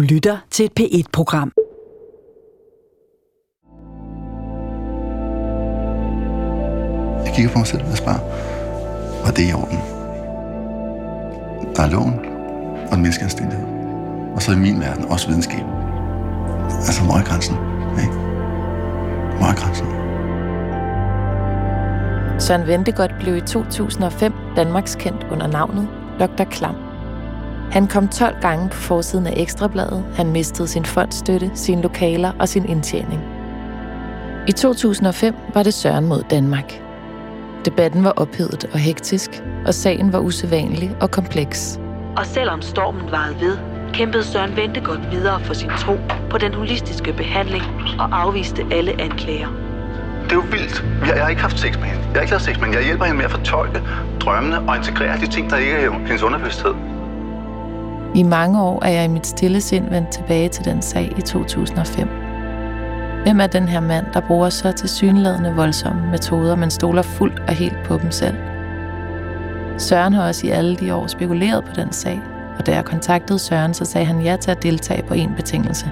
Du lytter til et P1-program. Jeg kigger på mig selv og spørger, var det i orden? Der er loven og en menneskeanstændighed. Og så i min verden også videnskab. Altså, hvor er grænsen? Ikke? Hvor er grænsen? Søren Ventegodt blev i 2005 Danmarks kendt under navnet Dr. Klam. Han kom 12 gange på forsiden af Ekstrabladet. Han mistede sin fondstøtte, sine lokaler og sin indtjening. I 2005 var det Søren mod Danmark. Debatten var ophedet og hektisk, og sagen var usædvanlig og kompleks. Og selvom stormen varede ved, kæmpede Søren Ventegodt videre for sin tro på den holistiske behandling og afviste alle anklager. Det er jo vildt. Jeg, jeg har ikke haft sex med hende. Jeg har ikke lavet sex med hende. Jeg hjælper hende med at fortolke drømmene og integrere de ting, der ikke er i hendes underbevidsthed. I mange år er jeg i mit stille sind vendt tilbage til den sag i 2005. Hvem er den her mand, der bruger så tilsyneladende voldsomme metoder, men stoler fuldt og helt på dem selv? Søren har også i alle de år spekuleret på den sag, og da jeg kontaktede Søren, så sagde han ja til at deltage på en betingelse.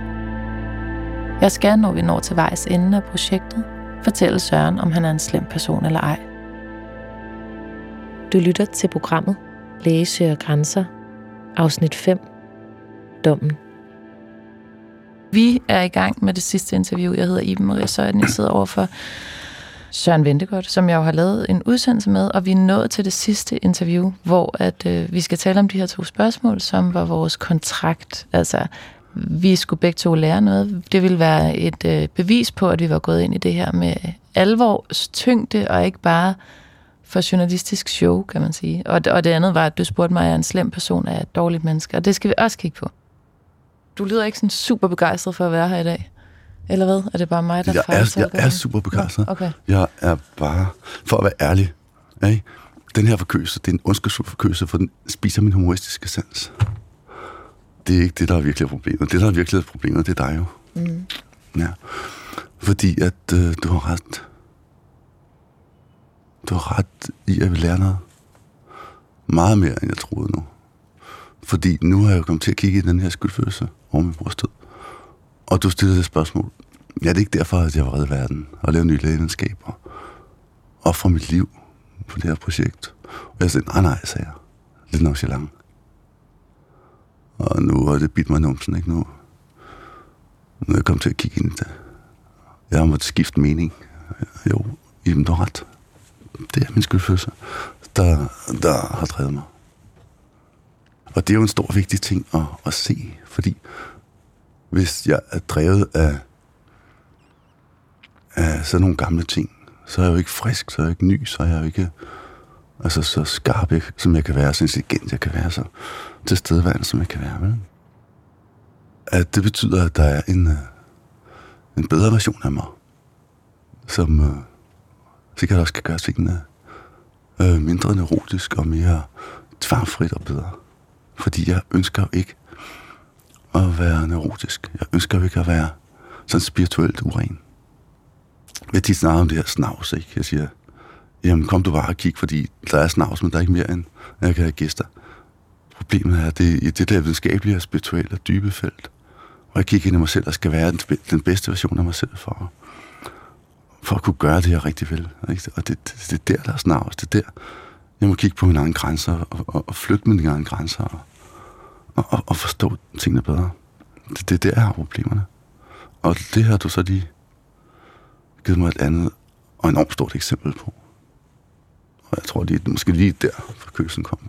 Jeg skal, når vi når til vejs ende af projektet, fortælle Søren, om han er en slem person eller ej. Du lytter til programmet Læge søger grænser, afsnit 5, Dommen. Vi er i gang med det sidste interview. Jeg hedder Iben Maria Søjden. Jeg sidder over for Søren Ventegodt, som jeg jo har lavet en udsendelse med, og vi er nået til det sidste interview, hvor at øh, vi skal tale om de her to spørgsmål, som var vores kontrakt. Altså, vi skulle begge to lære noget. Det ville være et øh, bevis på, at vi var gået ind i det her med alvors tyngde, og ikke bare for journalistisk show, kan man sige. Og, og det andet var, at du spurgte mig, er en slem person er et dårligt menneske, og det skal vi også kigge på. Du lyder ikke sådan super begejstret for at være her i dag. Eller hvad? Er det bare mig, der Jeg er, jeg er super begejstret. Okay. Jeg er bare, for at være ærlig, ikke? den her forkølelse, det er en ondskabsfuld forkølelse, for den spiser min humoristiske sans. Det er ikke det, der er virkelig problemet. Det, der er virkelig problemet, det er dig jo. Mm. Ja. Fordi at øh, du har ret. Du har ret i, at vi lærer noget. Meget mere, end jeg troede nu. Fordi nu har jeg jo kommet til at kigge i den her skyldfølelse over min brors død. Og du stillede et spørgsmål. Ja, det er ikke derfor, at jeg var reddet verden og lavede nye lægevenskaber. Og for mit liv på det her projekt. Og jeg sagde, nej, nej, sagde jeg. Lidt nonchalant. Og nu har det bidt mig numsen, ikke nu? Nu er jeg kommet til at kigge ind i det. Jeg har måttet skifte mening. Jo, Iben, du har ret. Det er min skyldfølelse, der, der har drevet mig. Og det er jo en stor vigtig ting at, at se, fordi hvis jeg er drevet af, af sådan nogle gamle ting, så er jeg jo ikke frisk, så er jeg ikke ny, så er jeg jo ikke altså, så skarp, jeg, som jeg kan være, så intelligent jeg kan være, så tilstedeværende, som jeg kan være. Vel? At det betyder, at der er en, øh, en bedre version af mig, som øh, så kan det også kan gøre tingene øh, mindre neurotisk og mere tværfrit og bedre. Fordi jeg ønsker jo ikke at være neurotisk. Jeg ønsker jo ikke at være sådan spirituelt uren. Jeg tit snakker om det her snavs, ikke? Jeg siger, jamen kom du bare og kig, fordi der er snavs, men der er ikke mere end, jeg kan have gæster. Problemet er, at det i det der videnskabelige og spirituelle og dybe felt, hvor jeg kigger ind i mig selv, og skal være den, den bedste version af mig selv for, for at kunne gøre det, her rigtig vel. Ikke? Og det, det, det er der, der er snavs. Det er der, jeg må kigge på mine egne grænser og, og, og flytte mine egne grænser og, og, og forstå tingene bedre. Det, det er der, jeg har problemerne. Og det har du så lige givet mig et andet og enormt stort eksempel på. Og jeg tror, det er måske lige der, for køsen kommer.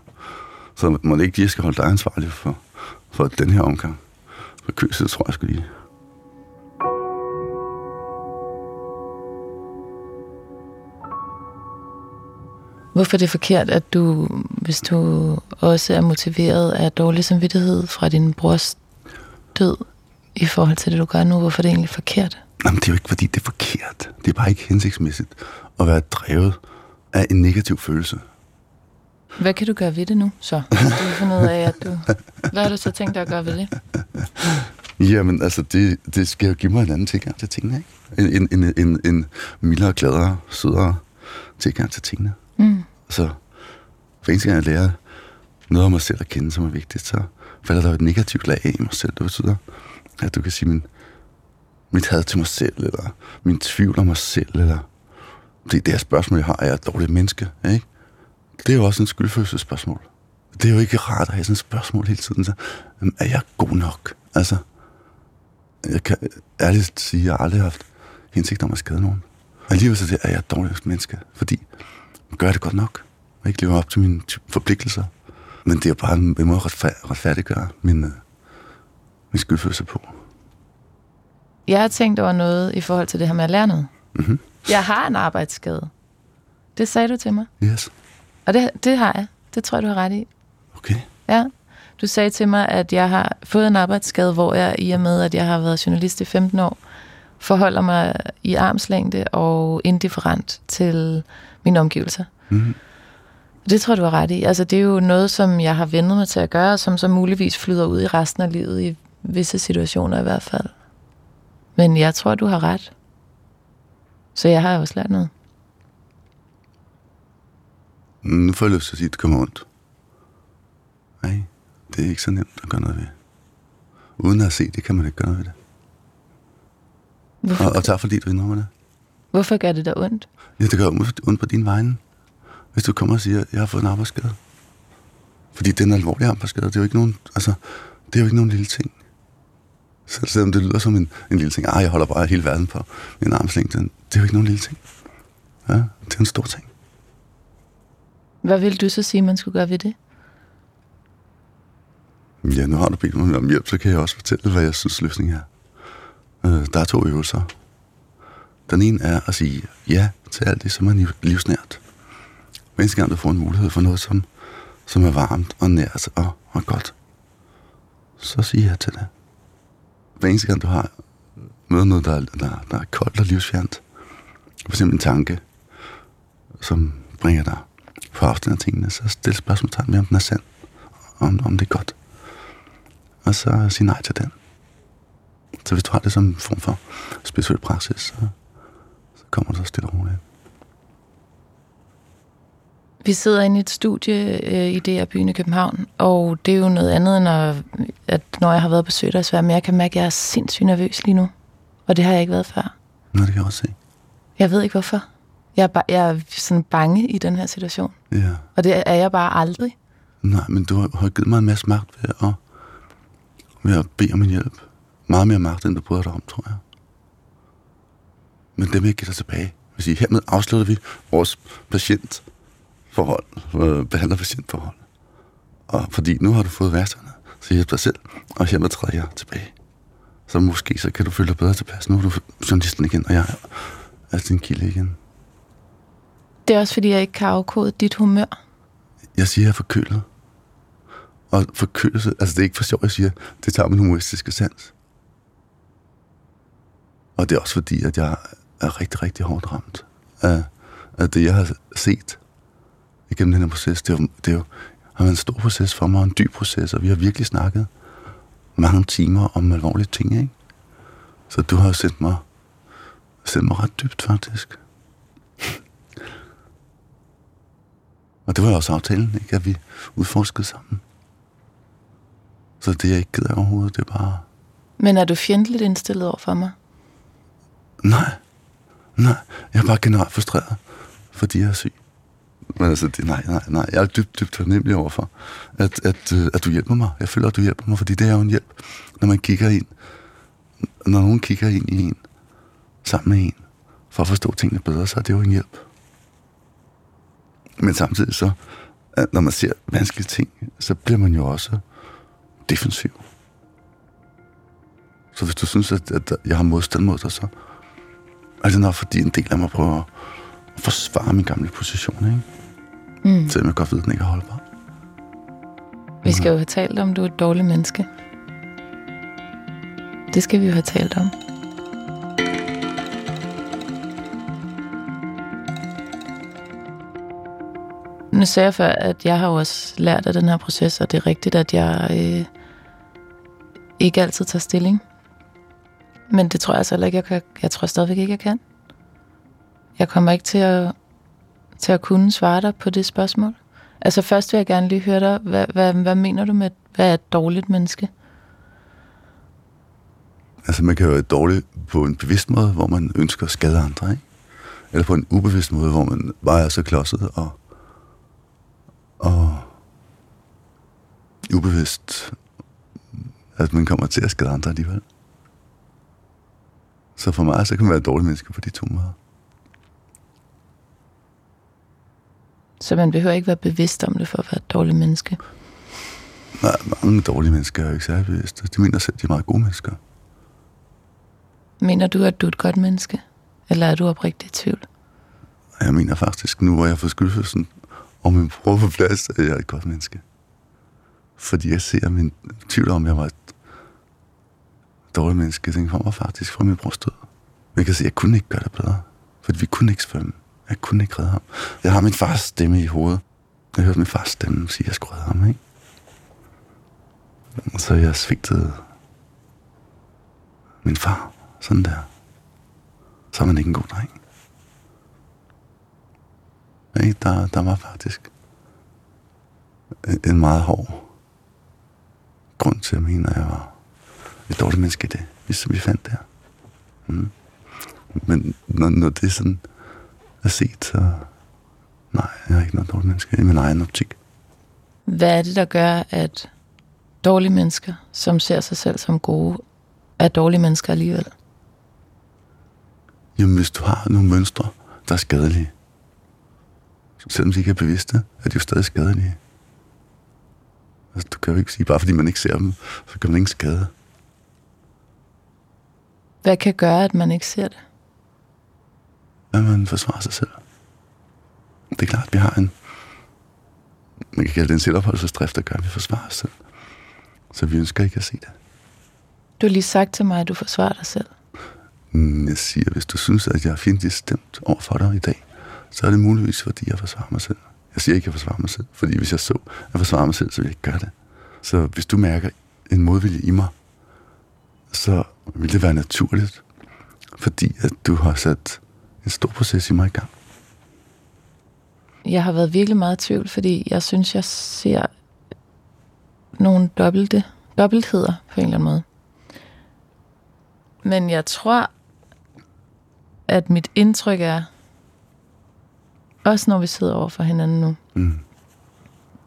Så må det ikke lige, jeg skal holde dig ansvarlig for, for den her omgang. For køset tror jeg skal lige. Hvorfor er det forkert, at du, hvis du også er motiveret af dårlig samvittighed fra din brors død i forhold til det, du gør nu, hvorfor er det egentlig forkert? Jamen, det er jo ikke, fordi det er forkert. Det er bare ikke hensigtsmæssigt at være drevet af en negativ følelse. Hvad kan du gøre ved det nu, så? Du har fundet ud af, at du... Hvad har du så tænkt dig at gøre ved det? Jamen, altså, det, det skal jo give mig en anden tilgang til tingene, ikke? En, en, en, en, en mildere, gladere, sødere tilgang til tingene. Mm. Så for eneste gang, jeg lærer noget om mig selv at kende, som er vigtigt, så falder der jo et negativt lag af mig selv. Det betyder, at du kan sige min, mit had til mig selv, eller min tvivl om mig selv, eller det, det her spørgsmål, jeg har, er jeg et dårligt menneske? Ikke? Det er jo også en skyldfølelsesspørgsmål. Det er jo ikke rart at have sådan et spørgsmål hele tiden. Så, jamen, er jeg god nok? Altså, jeg kan ærligt sige, at jeg aldrig har haft hensigt om at skade nogen. Alligevel så er jeg et dårligt menneske, fordi gør det godt nok, og ikke lever op til mine forpligtelser. Men det er bare en måde at retfærd, retfærdiggøre min, øh, min skyldfølelse på. Jeg har tænkt over noget i forhold til det her med at lære noget. Mm-hmm. Jeg har en arbejdsskade. Det sagde du til mig. Yes. Og det, det har jeg. Det tror jeg, du har ret i. Okay. Ja. Du sagde til mig, at jeg har fået en arbejdsskade, hvor jeg i og med, at jeg har været journalist i 15 år, forholder mig i armslængde og indifferent til mine omgivelser. Mm-hmm. Det tror du har ret i. Altså, det er jo noget, som jeg har vendet mig til at gøre, som så muligvis flyder ud i resten af livet, i visse situationer i hvert fald. Men jeg tror, du har ret. Så jeg har også lært noget. Nu får jeg lyst til at sige, at det kommer ondt. Nej, det er ikke så nemt at gøre noget ved. Uden at se det, kan man ikke gøre noget ved det. Hvorfor, Og, og tak fordi du indrømmer det. Hvorfor gør det da ondt? Ja, det gør ondt på din vegne. Hvis du kommer og siger, at jeg har fået en arbejdsskade. Fordi den alvorlige arbejdsskade, det er jo ikke nogen, altså, det er jo ikke nogen lille ting. Selv selvom det lyder som en, en lille ting. Ah, jeg holder bare hele verden på min armslængde. Det er jo ikke nogen lille ting. Ja, det er en stor ting. Hvad vil du så sige, man skulle gøre ved det? Ja, nu har du bedt mig om hjælp, så kan jeg også fortælle, hvad jeg synes løsningen er. Øh, der er to øvelser. Den ene er at sige ja til alt det, som er livsnært. Hver eneste gang du får en mulighed for noget, som, som er varmt og nært og, og godt, så sig ja til det. Hver eneste gang du har møder noget, der der, der er koldt og livsfjernt, for eksempel en tanke, som bringer dig på afstand af tingene, så stil spørgsmålstegn ved, om den er sand, om, om det er godt og så sig nej til den. Så hvis du har det som en form for spirituel praksis, så kommer du så stille og roligt. Vi sidder inde i et studie øh, i DR Byen i København, og det er jo noget andet, end at, at når jeg har været på Sødersvær, men jeg kan mærke, at jeg er sindssygt nervøs lige nu. Og det har jeg ikke været før. Nå, det kan jeg også se. Jeg ved ikke hvorfor. Jeg er, ba- jeg er sådan bange i den her situation. Ja. Og det er jeg bare aldrig. Nej, men du har, givet mig en masse magt ved at, ved at bede om en hjælp. Meget mere magt, end du bryder dig om, tror jeg. Men vil jeg give dig tilbage. vil sige, hermed afslutter vi vores patientforhold, øh, behandler-patientforhold. Og fordi nu har du fået værktøjerne, så hjælp dig selv, og hermed træder jeg tilbage. Så måske så kan du føle dig bedre tilpas. Nu er du journalisten igen, og jeg er din kilde igen. Det er også, fordi jeg ikke kan afkode dit humør. Jeg siger, jeg er forkølet. Og forkølelse, altså det er ikke for sjovt, jeg siger, det tager min humoristiske sans. Og det er også fordi, at jeg er rigtig, rigtig hårdt ramt af, af det, jeg har set igennem den her proces. Det er jo, det er jo har været en stor proces for mig, og en dyb proces, og vi har virkelig snakket mange timer om alvorlige ting, ikke? Så du har jo sendt mig, sendt mig ret dybt, faktisk. Og det var jo også aftalen, ikke? At vi udforskede sammen. Så det er jeg ikke af overhovedet, det er bare... Men er du fjendtligt indstillet over for mig? Nej, nej, jeg er bare generelt frustreret, fordi jeg er syg. Men altså, det, nej, nej, nej, jeg er dybt, dybt taknemmelig overfor, at, at, øh, at du hjælper mig. Jeg føler, at du hjælper mig, fordi det er jo en hjælp, når man kigger ind, når nogen kigger ind i en, sammen med en, for at forstå tingene bedre, så er det jo en hjælp. Men samtidig så, at når man ser vanskelige ting, så bliver man jo også defensiv. Så hvis du synes, at, at jeg har modstand mod dig, så er det nok fordi en del af mig prøver at forsvare min gamle position, ikke? Mm. Selvom jeg godt ved, at den ikke er holdbar. Vi skal jo have talt om, at du er et dårligt menneske. Det skal vi jo have talt om. Nu sagde jeg før, at jeg har jo også lært af den her proces, og det er rigtigt, at jeg øh, ikke altid tager stilling. Men det tror jeg altså heller ikke, jeg kan. Jeg tror stadigvæk ikke, jeg kan. Jeg kommer ikke til at, til at kunne svare dig på det spørgsmål. Altså først vil jeg gerne lige høre dig, hvad, hvad, hvad mener du med, hvad er et dårligt menneske? Altså, man kan jo være dårlig på en bevidst måde, hvor man ønsker at skade andre, ikke? Eller på en ubevidst måde, hvor man bare er så klodset og, og ubevidst, at man kommer til at skade andre alligevel. Så for mig, så kan man være et dårligt menneske på de to måder. Så man behøver ikke være bevidst om det for at være et dårligt menneske. Nej, mange dårlige mennesker er jo ikke særlig bevidste. De mener selv, de er meget gode mennesker. Mener du, at du er et godt menneske? Eller er du oprigtigt i tvivl? Jeg mener faktisk, nu hvor jeg får skyldfølelsen og min bror på plads, at jeg er et godt menneske. Fordi jeg ser min tvivl om, jeg var et dårligt menneske. Den kommer faktisk fra min brors død. Men jeg kan se, at jeg kunne ikke gøre det bedre. For vi kunne ikke svømme. Jeg kunne ikke redde ham. Jeg har min fars stemme i hovedet. Jeg hørte min fars stemme sige, at jeg skulle redde ham, ikke? Så jeg svigtede min far. Sådan der. Så er man ikke en god dreng. Ikke? Der, der var faktisk en meget hård grund til at mene, at jeg var et dårligt menneske i det, vi, vi fandt der. Mm. Men når, når det sådan er set, så nej, jeg er ikke noget dårligt menneske i min egen optik. Hvad er det, der gør, at dårlige mennesker, som ser sig selv som gode, er dårlige mennesker alligevel? Jamen, hvis du har nogle mønstre, der er skadelige, selvom de ikke er bevidste, er de jo stadig skadelige. Altså, du kan jo ikke sige, bare fordi man ikke ser dem, så kan man ikke skade. Hvad kan gøre, at man ikke ser det? at man forsvarer sig selv. Det er klart, at vi har en, man kan kalde det en selvopholdelsesdrift, der gør, at vi forsvarer os selv. Så vi ønsker ikke at se det. Du har lige sagt til mig, at du forsvarer dig selv. Men jeg siger, hvis du synes, at jeg er fjendtligt stemt over for dig i dag, så er det muligvis, fordi jeg forsvarer mig selv. Jeg siger ikke, at jeg forsvarer mig selv, fordi hvis jeg så at forsvare mig selv, så vil jeg ikke gøre det. Så hvis du mærker en modvilje i mig, så vil det være naturligt, fordi at du har sat en stor proces i mig i gang. Jeg har været virkelig meget i tvivl, fordi jeg synes, jeg ser nogle dobbelte, dobbeltheder på en eller anden måde. Men jeg tror, at mit indtryk er, også når vi sidder over for hinanden nu, Mm.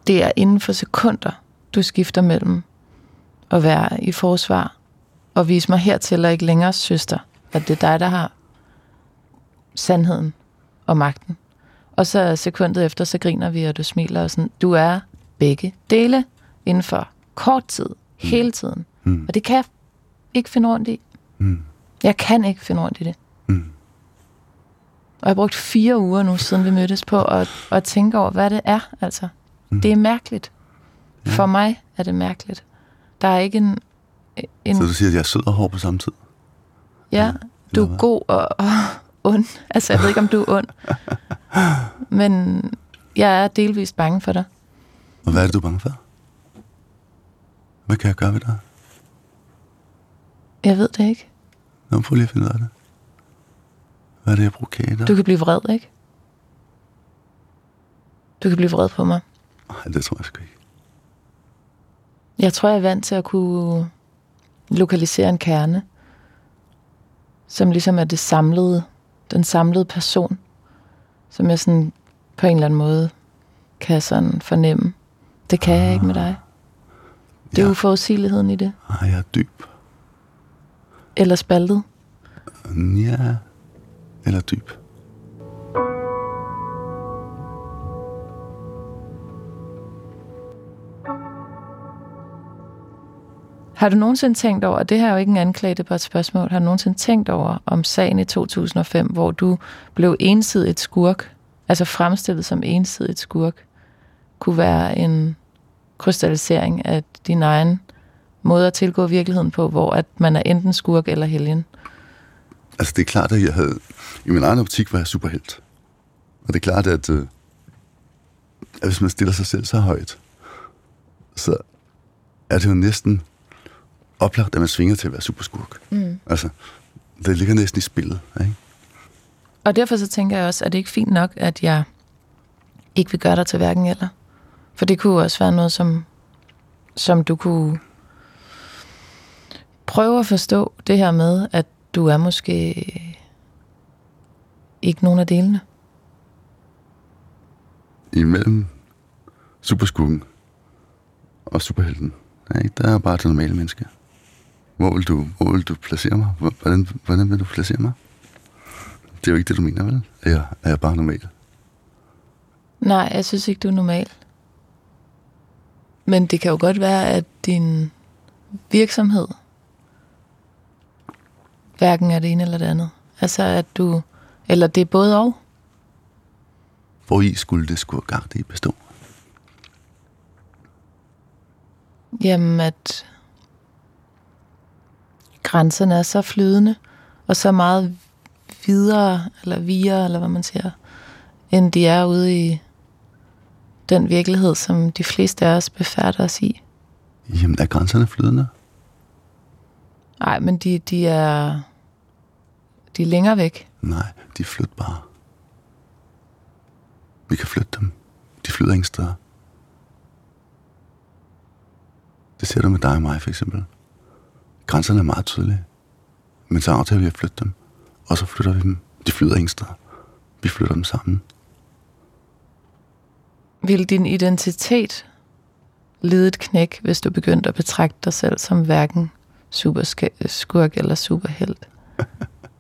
det er inden for sekunder, du skifter mellem at være i forsvar og vise mig hertil og ikke længere søster, at det er dig, der har sandheden og magten. Og så sekundet efter, så griner vi, og du smiler og sådan, du er begge dele inden for kort tid, hele tiden. Mm. Og det kan jeg ikke finde rundt i. Mm. Jeg kan ikke finde rundt i det. Mm. Og jeg har brugt fire uger nu, siden vi mødtes på, at, at tænke over, hvad det er, altså. Mm. Det er mærkeligt. Ja. For mig er det mærkeligt. Der er ikke en... en Så du siger, at jeg er sød og hård på samme tid? ja, du eller er hvad? god og, og ond. Altså, jeg ved ikke, om du er ond. Men jeg er delvist bange for dig. Og hvad er det, du er bange for? Hvad kan jeg gøre ved dig? Jeg ved det ikke. Nå, prøv lige at finde ud af det. Hvad er det, jeg provokerer dig? Du kan blive vred, ikke? Du kan blive vred på mig. Nej, det tror jeg sgu ikke. Jeg tror, jeg er vant til at kunne lokalisere en kerne, som ligesom er det samlede, den samlede person, som jeg sådan på en eller anden måde kan sådan fornemme. Det kan jeg ikke med dig. Det er Ja. uforudsigeligheden i det. Nej, jeg er dyb. Eller spaltet. Ja. Eller dyb. Har du nogensinde tænkt over, og det her er jo ikke en anklage, det er bare et spørgsmål, har du nogensinde tænkt over om sagen i 2005, hvor du blev ensidigt skurk, altså fremstillet som ensidigt skurk, kunne være en krystallisering af din egen måde at tilgå virkeligheden på, hvor at man er enten skurk eller helgen. Altså, det er klart, at jeg havde... I min egen optik var jeg superhelt. Og det er klart, at, øh, at hvis man stiller sig selv så højt, så er det jo næsten oplagt, at man svinger til at være superskurk. Mm. Altså, det ligger næsten i spillet, ikke? Og derfor så tænker jeg også, at det ikke fint nok, at jeg ikke vil gøre dig til hverken eller. For det kunne også være noget, som, som du kunne prøve at forstå det her med, at du er måske ikke nogen af delene. Imellem superskuggen og superhelten, ikke? der er bare det normale menneske. Hvor vil du, hvor vil du placere mig? Hvordan, hvordan vil du placere mig? Det er jo ikke det, du mener, vel? Er jeg, er jeg bare normal? Nej, jeg synes ikke, du er normal. Men det kan jo godt være, at din virksomhed hverken er det ene eller det andet. Altså, at du... Eller det er både og. Hvor i skulle det skurkagtige bestå? Jamen, at grænserne er så flydende, og så meget videre, eller videre, eller hvad man siger, end de er ude i den virkelighed, som de fleste af os befærder os i. Jamen, er grænserne flydende? Nej, men de, de er de er længere væk. Nej, de flytter bare. Vi kan flytte dem. De flyder ingen steder. Det ser du med dig og mig, for eksempel. Grænserne er meget tydelige. Men så aftaler vi at flytte dem. Og så flytter vi dem. De flyder ingen steder. Vi flytter dem sammen. Vil din identitet lide et knæk, hvis du begyndte at betragte dig selv som hverken superskurk eller superhelt?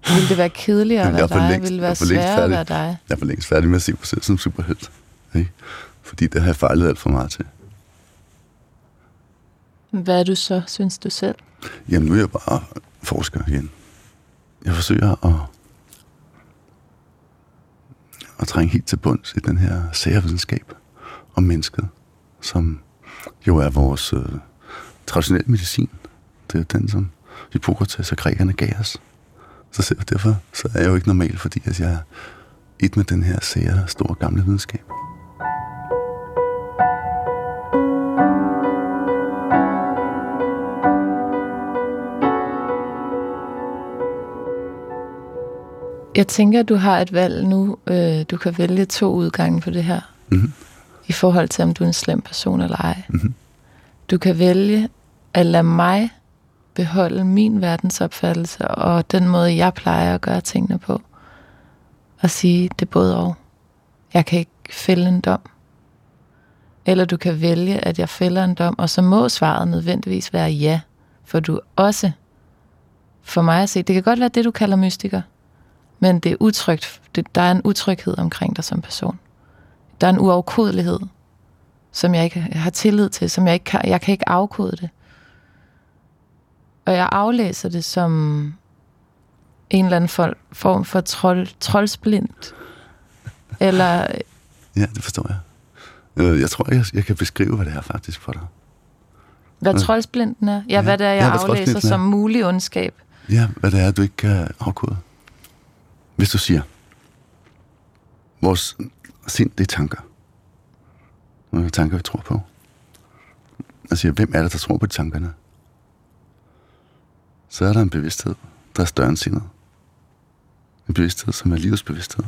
Vil det være kedeligere at være dig? Længst, Vil det være sværere at være dig? Jeg er for længst færdig med at se mig selv som superhelt. Ikke? Fordi det har jeg fejlet alt for meget til. Hvad er du så, synes du selv? Jamen, nu er jeg bare forsker igen. Jeg forsøger at, at trænge helt til bunds i den her særvidenskab om mennesket, som jo er vores øh, traditionelle medicin. Det er jo den, som Hippokrates og grækerne gav os. Så derfor så er jeg jo ikke normal, fordi at jeg er et med den her sære, store gamle videnskab. Jeg tænker, at du har et valg nu. Øh, du kan vælge to udgange på det her. Mm-hmm. I forhold til, om du er en slem person eller ej. Mm-hmm. Du kan vælge at lade mig beholde min verdensopfattelse og den måde, jeg plejer at gøre tingene på. Og sige, det er både og. Jeg kan ikke fælde en dom. Eller du kan vælge, at jeg fælder en dom, og så må svaret nødvendigvis være ja. For du også, for mig at se, det kan godt være det, du kalder mystiker, men det er utrygt. Det, der er en utryghed omkring dig som person. Der er en uafkodelighed, som jeg ikke har tillid til, som jeg ikke kan, jeg kan ikke afkode det. Og jeg aflæser det som en eller anden form for trold, troldsblint. Eller... Ja, det forstår jeg. Jeg tror, jeg, jeg kan beskrive, hvad det er faktisk for dig. Hvad troldsblinten er? Ja, ja hvad det er, jeg ja, aflæser som mulig ondskab. Ja, hvad det er, du ikke kan afkode. Hvis du siger, vores sind, det er tanker. Nogle tanker, vi tror på. Og siger, hvem er det, der tror på de tankerne? så er der en bevidsthed, der er større end sindet. En bevidsthed, som er livets bevidsthed.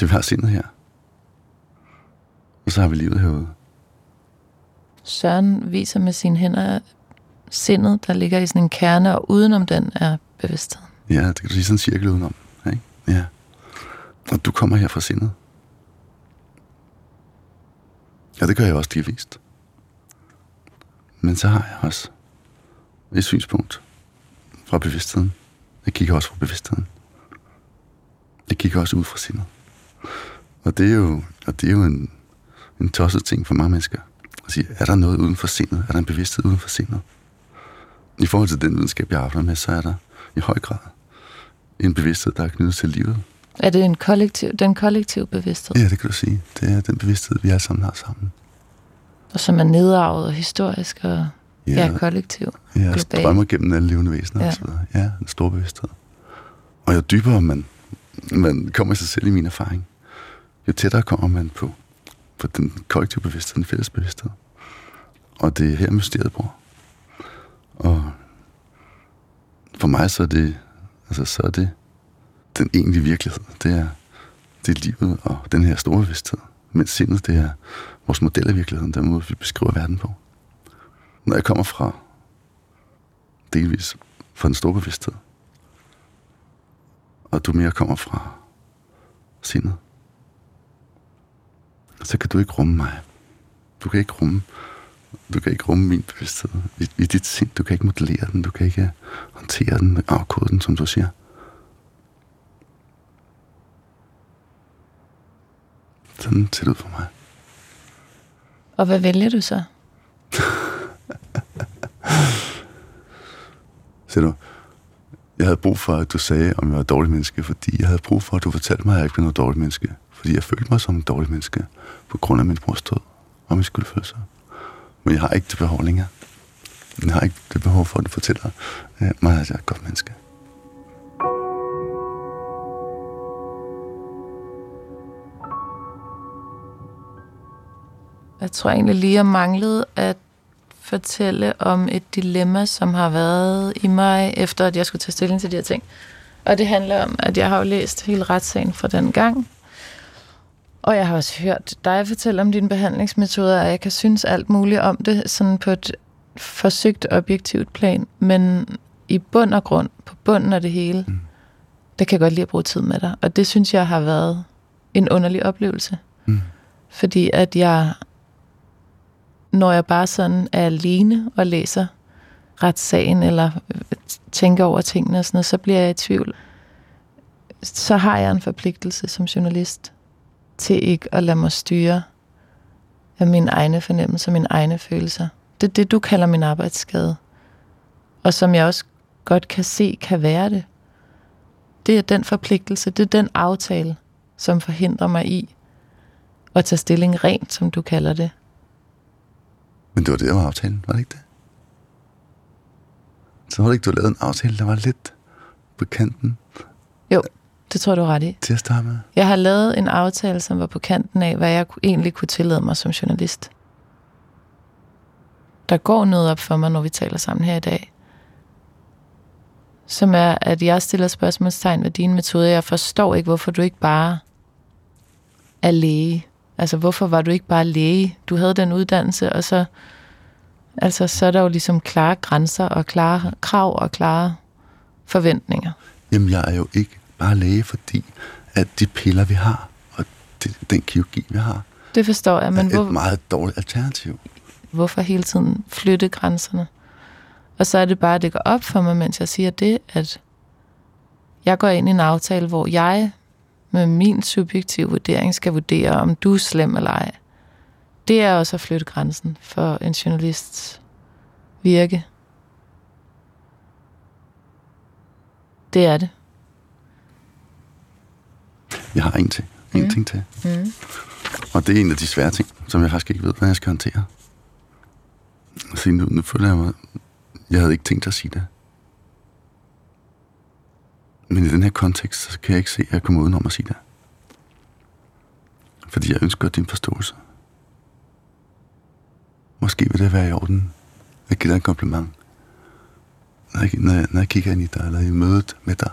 Det vi har sindet her. Og så har vi livet herude. Søren viser med sine hænder sindet, der ligger i sådan en kerne, og udenom den er bevidsthed. Ja, det kan du sige sådan en cirkel udenom. Ikke? Ja. Og du kommer her fra sindet. Ja, det gør jeg også delvist. Men så har jeg også et synspunkt fra bevidstheden. Jeg kigger også fra bevidstheden. Jeg kigger også ud fra sindet. Og det er jo, og det er jo en, en tosset ting for mange mennesker. At sige, er der noget uden for sindet? Er der en bevidsthed uden for sindet? I forhold til den videnskab, jeg arbejder med, så er der i høj grad en bevidsthed, der er knyttet til livet. Er det en kollektiv, den kollektive bevidsthed? Ja, det kan du sige. Det er den bevidsthed, vi alle sammen har sammen. Og som er nedarvet historisk og ja, ja kollektiv. Ja, strømmer gennem alle levende væsener ja. og så videre. Ja, en stor bevidsthed. Og jo dybere man, man kommer i sig selv i min erfaring, jo tættere kommer man på, på den kollektive bevidsthed, den fælles bevidsthed. Og det er her mysteriet bor. Og for mig så er det, altså så er det den egentlige virkelighed. Det er, det er livet og den her store bevidsthed, mens sindet det er vores model af virkeligheden, den måde, vi beskriver verden på. Når jeg kommer fra delvis fra den store bevidsthed, og du mere kommer fra sindet, så kan du ikke rumme mig. Du kan ikke rumme, du kan ikke rumme min bevidsthed i, i dit sind. Du kan ikke modellere den, du kan ikke håndtere den, afkode den, som du siger. Sådan ser det ud for mig. Og hvad vælger du så? Ser du, jeg havde brug for, at du sagde, om jeg var et dårligt menneske, fordi jeg havde brug for, at du fortalte mig, at jeg ikke var noget dårligt menneske. Fordi jeg følte mig som et dårligt menneske, på grund af min mors død og min skyldfølelse. Men jeg har ikke det behov længere. Jeg har ikke det behov for, at du fortæller øh, mig, at jeg er et godt menneske. Jeg tror egentlig lige, jeg manglede at fortælle om et dilemma, som har været i mig, efter at jeg skulle tage stilling til de her ting. Og det handler om, at jeg har jo læst hele retssagen fra den gang. Og jeg har også hørt dig fortælle om dine behandlingsmetoder, og jeg kan synes alt muligt om det, sådan på et forsøgt objektivt plan. Men i bund og grund, på bunden af det hele, mm. der kan jeg godt lide at bruge tid med dig. Og det synes jeg har været en underlig oplevelse. Mm. Fordi at jeg når jeg bare sådan er alene og læser retssagen, eller tænker over tingene og sådan noget, så bliver jeg i tvivl. Så har jeg en forpligtelse som journalist til ikke at lade mig styre af mine egne fornemmelser, mine egne følelser. Det er det, du kalder min arbejdsskade. Og som jeg også godt kan se, kan være det. Det er den forpligtelse, det er den aftale, som forhindrer mig i at tage stilling rent, som du kalder det. Men det var det, der var aftalen, var det ikke det? Så var det ikke, du lavede en aftale, der var lidt på kanten? Jo, det tror du ret i. Til at starte med? Jeg har lavet en aftale, som var på kanten af, hvad jeg egentlig kunne tillade mig som journalist. Der går noget op for mig, når vi taler sammen her i dag. Som er, at jeg stiller spørgsmålstegn ved dine metoder. Jeg forstår ikke, hvorfor du ikke bare er læge Altså, hvorfor var du ikke bare læge? Du havde den uddannelse, og så, altså, så er der jo ligesom klare grænser og klare krav og klare forventninger. Jamen, jeg er jo ikke bare læge, fordi at de piller, vi har, og det, den kirurgi, vi har, det forstår jeg, men er hvor, et meget dårligt alternativ. Hvorfor hele tiden flytte grænserne? Og så er det bare, at det går op for mig, mens jeg siger det, at jeg går ind i en aftale, hvor jeg med min subjektive vurdering skal vurdere, om du er slem eller ej. Det er også at flytte grænsen for en journalists virke. Det er det. Jeg har en ting. En mm. ting til. Mm. Og det er en af de svære ting, som jeg faktisk ikke ved, hvad jeg skal håndtere. Så nu, nu føler jeg mig... Jeg havde ikke tænkt at sige det. Men i den her kontekst, så kan jeg ikke se, at jeg kommer udenom at sige det. Fordi jeg ønsker din forståelse. Måske vil det være i orden at give dig en kompliment. Når jeg, når, jeg, når jeg kigger ind i dig, eller i mødet med dig,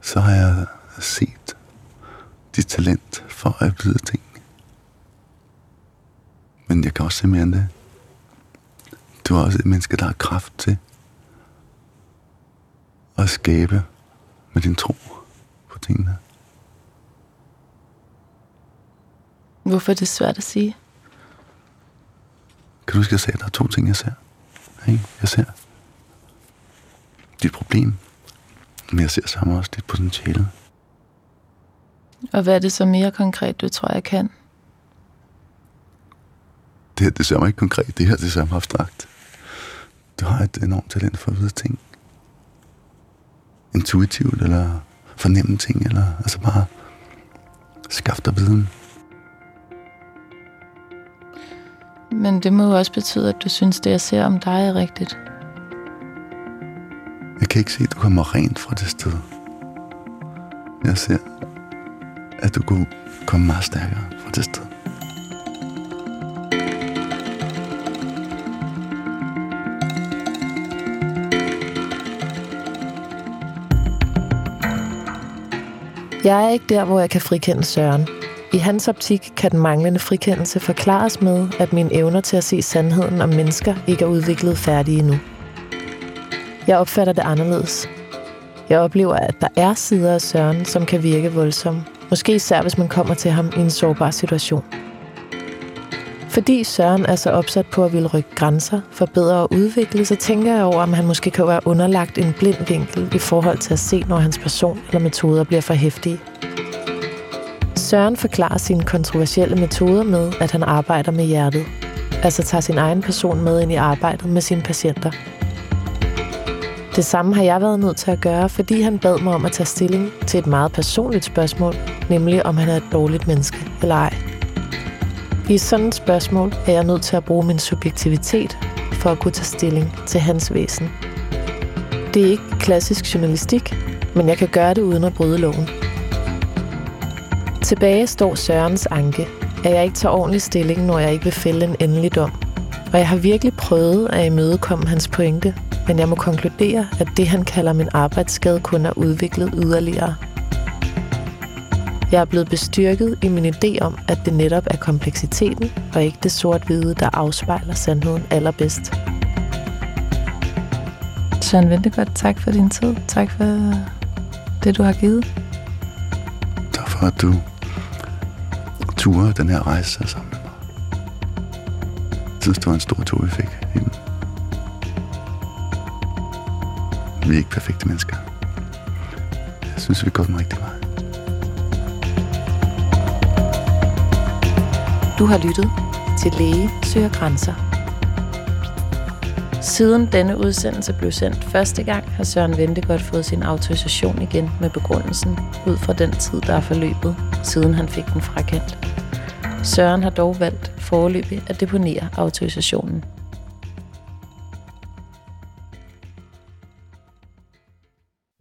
så har jeg set dit talent for at vide ting. Men jeg kan også se mere end det. Du er også et menneske, der har kraft til at skabe med din tro på tingene. Hvorfor er det svært at sige? Kan du huske, jeg sagde, at der er to ting, jeg ser? Jeg ser dit problem, men jeg ser sammen også dit potentiale. Og hvad er det så mere konkret, du tror, jeg kan? Det her, det ser mig ikke konkret. Det her, det ser mig abstrakt. Du har et enormt talent for at vide ting intuitivt, eller fornemme ting, eller altså bare skaffe dig viden. Men det må jo også betyde, at du synes, det jeg ser om dig er rigtigt. Jeg kan ikke se, at du kommer rent fra det sted. Jeg ser, at du kunne komme meget stærkere fra det sted. Jeg er ikke der, hvor jeg kan frikende Søren. I hans optik kan den manglende frikendelse forklares med, at mine evner til at se sandheden om mennesker ikke er udviklet færdige endnu. Jeg opfatter det anderledes. Jeg oplever, at der er sider af Søren, som kan virke voldsomme. Måske især, hvis man kommer til ham i en sårbar situation. Fordi Søren er så opsat på at ville rykke grænser, forbedre og udvikle, så tænker jeg over, om han måske kan være underlagt en blind vinkel i forhold til at se, når hans person eller metoder bliver for hæftige. Søren forklarer sine kontroversielle metoder med, at han arbejder med hjertet. Altså tager sin egen person med ind i arbejdet med sine patienter. Det samme har jeg været nødt til at gøre, fordi han bad mig om at tage stilling til et meget personligt spørgsmål, nemlig om han er et dårligt menneske eller ej. I sådan et spørgsmål er jeg nødt til at bruge min subjektivitet for at kunne tage stilling til hans væsen. Det er ikke klassisk journalistik, men jeg kan gøre det uden at bryde loven. Tilbage står Sørens anke, at jeg ikke tager ordentlig stilling, når jeg ikke vil fælde en endelig dom. Og jeg har virkelig prøvet at imødekomme hans pointe, men jeg må konkludere, at det han kalder min arbejdsskade kun er udviklet yderligere. Jeg er blevet bestyrket i min idé om, at det netop er kompleksiteten og ikke det sort-hvide, der afspejler sandheden allerbedst. Søren Ventegodt, tak for din tid. Tak for det, du har givet. Tak for, at du ture den her rejse sammen med mig. Jeg synes, det var en stor tur, vi fik. Vi er ikke perfekte mennesker. Jeg synes, vi går den rigtig meget. Du har lyttet til Læge søger grænser. Siden denne udsendelse blev sendt første gang, har Søren Ventegodt fået sin autorisation igen med begrundelsen ud fra den tid, der er forløbet, siden han fik den frakendt. Søren har dog valgt foreløbig at deponere autorisationen.